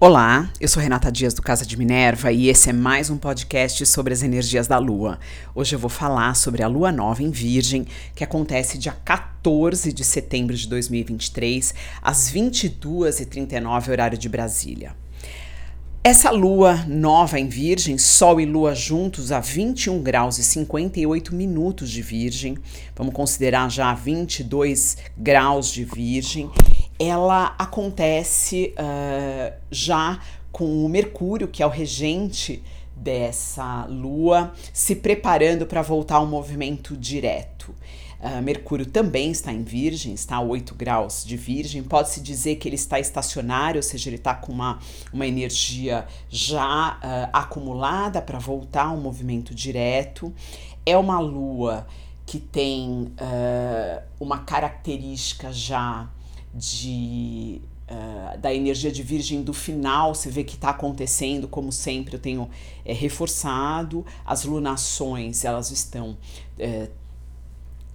Olá, eu sou Renata Dias do Casa de Minerva e esse é mais um podcast sobre as energias da Lua. Hoje eu vou falar sobre a Lua Nova em Virgem, que acontece dia 14 de setembro de 2023, às 22h39, horário de Brasília. Essa lua nova em Virgem, Sol e Lua juntos a 21 graus e 58 minutos de Virgem, vamos considerar já 22 graus de Virgem, ela acontece uh, já com o Mercúrio, que é o regente dessa lua, se preparando para voltar ao movimento direto. Uh, Mercúrio também está em Virgem, está a 8 graus de Virgem. Pode-se dizer que ele está estacionário, ou seja, ele está com uma, uma energia já uh, acumulada para voltar ao movimento direto. É uma lua que tem uh, uma característica já de uh, da energia de virgem do final, você vê que está acontecendo, como sempre eu tenho é, reforçado, as lunações elas estão é,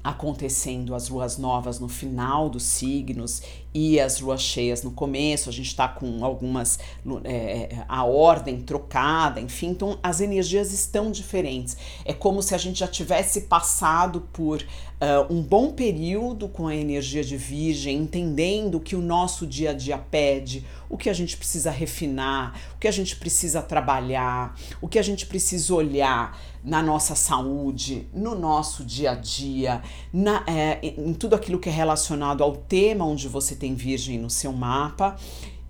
acontecendo as luas novas no final dos signos e as luas cheias no começo, a gente está com algumas é, a ordem trocada, enfim, então as energias estão diferentes. É como se a gente já tivesse passado por uh, um bom período com a energia de Virgem, entendendo o que o nosso dia a dia pede, o que a gente precisa refinar, o que a gente precisa trabalhar, o que a gente precisa olhar na nossa saúde, no nosso dia a dia, na, é, em tudo aquilo que é relacionado ao tema onde você tem Virgem no seu mapa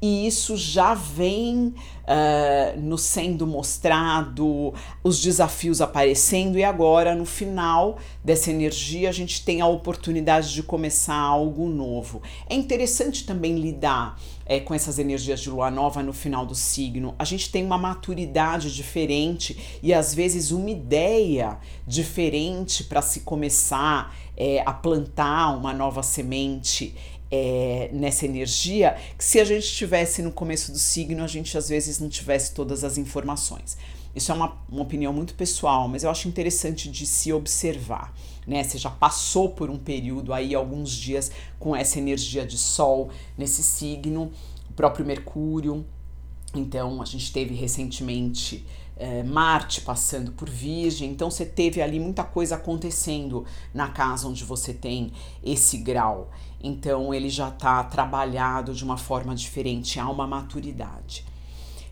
e isso já vem uh, nos sendo mostrado, os desafios aparecendo, e agora, no final dessa energia, a gente tem a oportunidade de começar algo novo. É interessante também lidar é, com essas energias de lua nova no final do signo. A gente tem uma maturidade diferente e às vezes uma ideia diferente para se começar é, a plantar uma nova semente é, nessa energia, que se a gente estivesse no começo do signo, a gente às vezes não tivesse todas as informações. Isso é uma, uma opinião muito pessoal, mas eu acho interessante de se observar. Né? Você já passou por um período aí, alguns dias, com essa energia de Sol nesse signo, o próprio Mercúrio. Então, a gente teve recentemente é, Marte passando por Virgem, então você teve ali muita coisa acontecendo na casa onde você tem esse grau. Então ele já está trabalhado de uma forma diferente, há uma maturidade.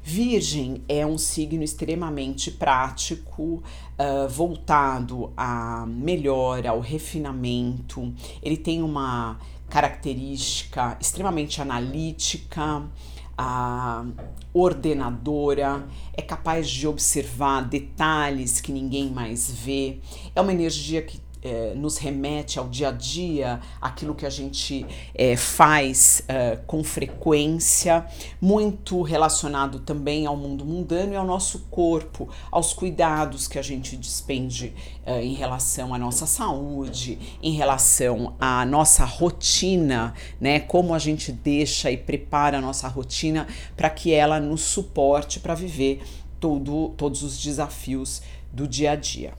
Virgem é um signo extremamente prático, uh, voltado à melhora, ao refinamento. Ele tem uma característica extremamente analítica, a ordenadora, é capaz de observar detalhes que ninguém mais vê. É uma energia que é, nos remete ao dia a dia, aquilo que a gente é, faz é, com frequência, muito relacionado também ao mundo mundano e ao nosso corpo, aos cuidados que a gente despende é, em relação à nossa saúde, em relação à nossa rotina, né? Como a gente deixa e prepara a nossa rotina para que ela nos suporte para viver todo, todos os desafios do dia a dia.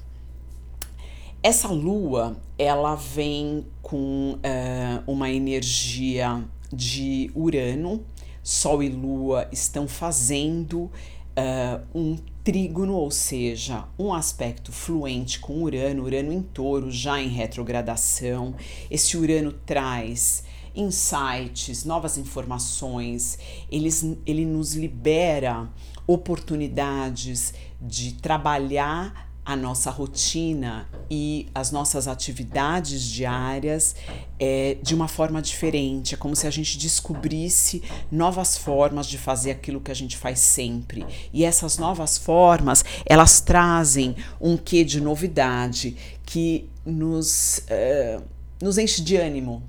Essa lua, ela vem com uh, uma energia de Urano. Sol e Lua estão fazendo uh, um trígono, ou seja, um aspecto fluente com Urano, Urano em touro, já em retrogradação. Esse Urano traz insights, novas informações, eles, ele nos libera oportunidades de trabalhar a nossa rotina e as nossas atividades diárias é, de uma forma diferente. É como se a gente descobrisse novas formas de fazer aquilo que a gente faz sempre. E essas novas formas, elas trazem um quê de novidade que nos, uh, nos enche de ânimo.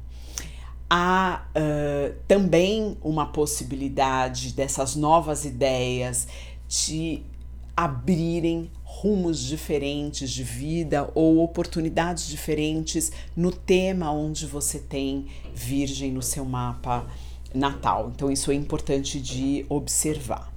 Há uh, também uma possibilidade dessas novas ideias de abrirem rumos diferentes de vida ou oportunidades diferentes no tema onde você tem Virgem no seu mapa natal. Então, isso é importante de observar.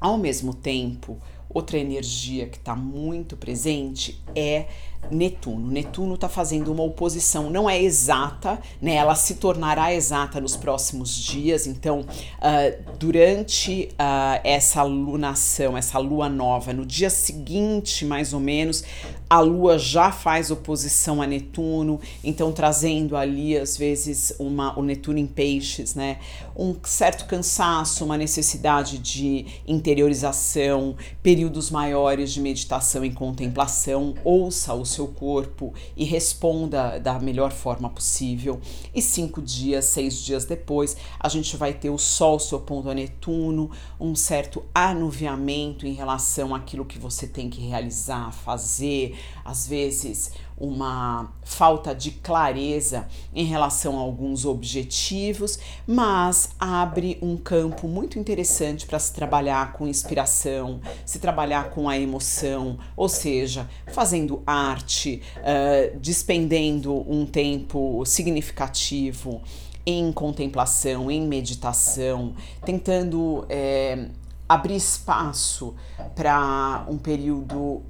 Ao mesmo tempo, Outra energia que está muito presente é Netuno. Netuno está fazendo uma oposição, não é exata, né? Ela se tornará exata nos próximos dias. Então, uh, durante uh, essa lunação, essa lua nova, no dia seguinte, mais ou menos, a lua já faz oposição a Netuno, então trazendo ali às vezes uma o Netuno em peixes, né? Um certo cansaço, uma necessidade de interiorização, períodos maiores de meditação e contemplação. Ouça o seu corpo e responda da melhor forma possível. E cinco dias, seis dias depois, a gente vai ter o Sol se opondo a Netuno, um certo anuviamento em relação àquilo que você tem que realizar, fazer, às vezes uma falta de clareza em relação a alguns objetivos, mas abre um campo muito interessante para se trabalhar com inspiração, se trabalhar com a emoção, ou seja, fazendo arte, uh, despendendo um tempo significativo em contemplação, em meditação, tentando é, abrir espaço para um período uh,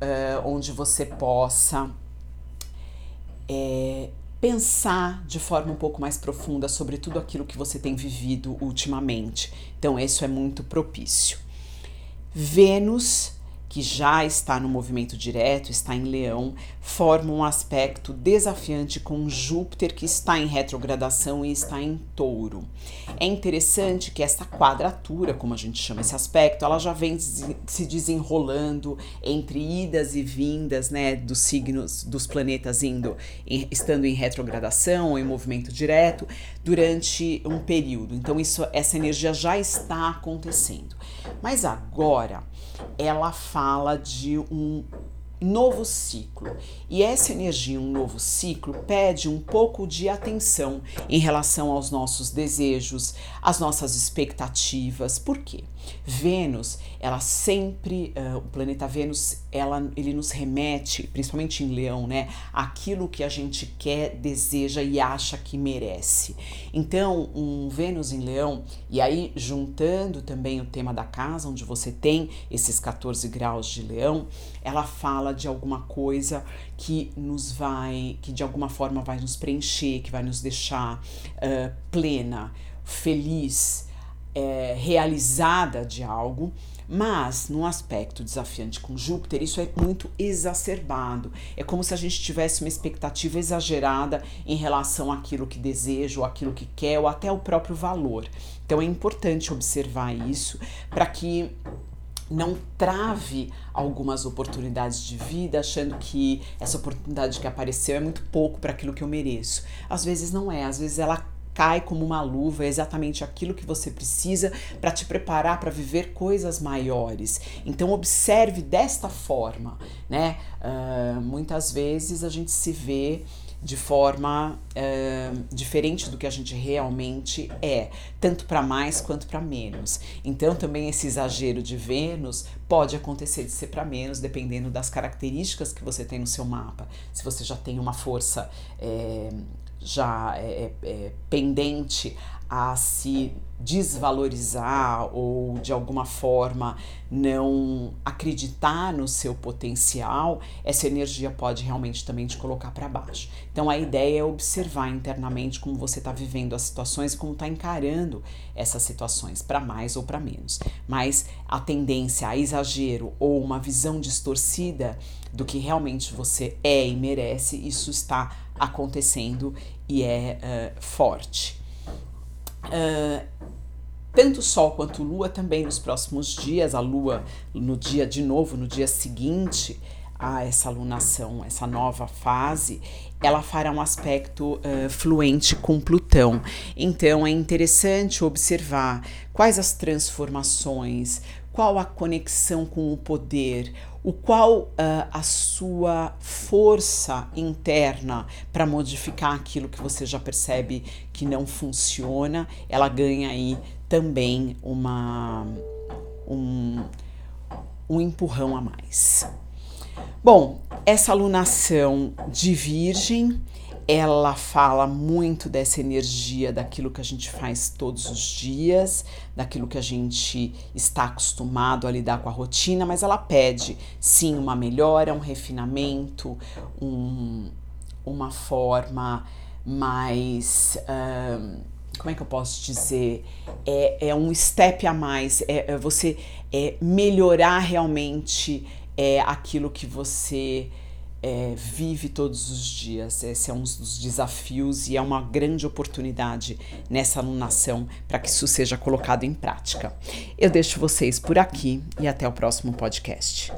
onde você possa é, pensar de forma um pouco mais profunda sobre tudo aquilo que você tem vivido ultimamente. Então, isso é muito propício. Vênus que já está no movimento direto, está em Leão, forma um aspecto desafiante com Júpiter, que está em retrogradação e está em Touro. É interessante que esta quadratura, como a gente chama esse aspecto, ela já vem se desenrolando entre idas e vindas, né, dos signos dos planetas indo, estando em retrogradação ou em movimento direto durante um período. Então isso, essa energia já está acontecendo. Mas agora ela fala de um novo ciclo. E essa energia, um novo ciclo, pede um pouco de atenção em relação aos nossos desejos, às nossas expectativas. Por quê? Vênus, ela sempre, uh, o planeta Vênus, ela, ele nos remete, principalmente em Leão, né, aquilo que a gente quer, deseja e acha que merece. Então, um Vênus em Leão, e aí juntando também o tema da casa, onde você tem esses 14 graus de Leão, ela fala de alguma coisa que nos vai, que de alguma forma vai nos preencher, que vai nos deixar uh, plena, feliz é, realizada de algo, mas num aspecto desafiante com Júpiter, isso é muito exacerbado. É como se a gente tivesse uma expectativa exagerada em relação àquilo que deseja, ou aquilo que quer, ou até o próprio valor. Então é importante observar isso para que não trave algumas oportunidades de vida achando que essa oportunidade que apareceu é muito pouco para aquilo que eu mereço. Às vezes não é, às vezes ela cai como uma luva, é exatamente aquilo que você precisa para te preparar para viver coisas maiores. Então observe desta forma, né? Uh, muitas vezes a gente se vê de forma uh, diferente do que a gente realmente é, tanto para mais quanto para menos. Então, também esse exagero de Vênus pode acontecer de ser para menos, dependendo das características que você tem no seu mapa. Se você já tem uma força é, já é, é, é, pendente a se desvalorizar ou de alguma forma não acreditar no seu potencial, essa energia pode realmente também te colocar para baixo. Então a ideia é observar internamente como você está vivendo as situações e como está encarando essas situações, para mais ou para menos. Mas a tendência a exagero ou uma visão distorcida do que realmente você é e merece, isso está acontecendo e é uh, forte. Uh, tanto Sol quanto Lua também nos próximos dias, a Lua no dia de novo, no dia seguinte a essa lunação, essa nova fase, ela fará um aspecto uh, fluente com Plutão. Então é interessante observar quais as transformações, qual a conexão com o poder, o qual uh, a sua força interna para modificar aquilo que você já percebe que não funciona, ela ganha aí também uma um, um empurrão a mais. Bom, essa alunação de Virgem ela fala muito dessa energia daquilo que a gente faz todos os dias, daquilo que a gente está acostumado a lidar com a rotina, mas ela pede sim uma melhora, um refinamento, um, uma forma mais. Um, como é que eu posso dizer? É, é um step a mais, é, é você é, melhorar realmente é, aquilo que você é, vive todos os dias. Esse é um dos desafios e é uma grande oportunidade nessa alunação para que isso seja colocado em prática. Eu deixo vocês por aqui e até o próximo podcast.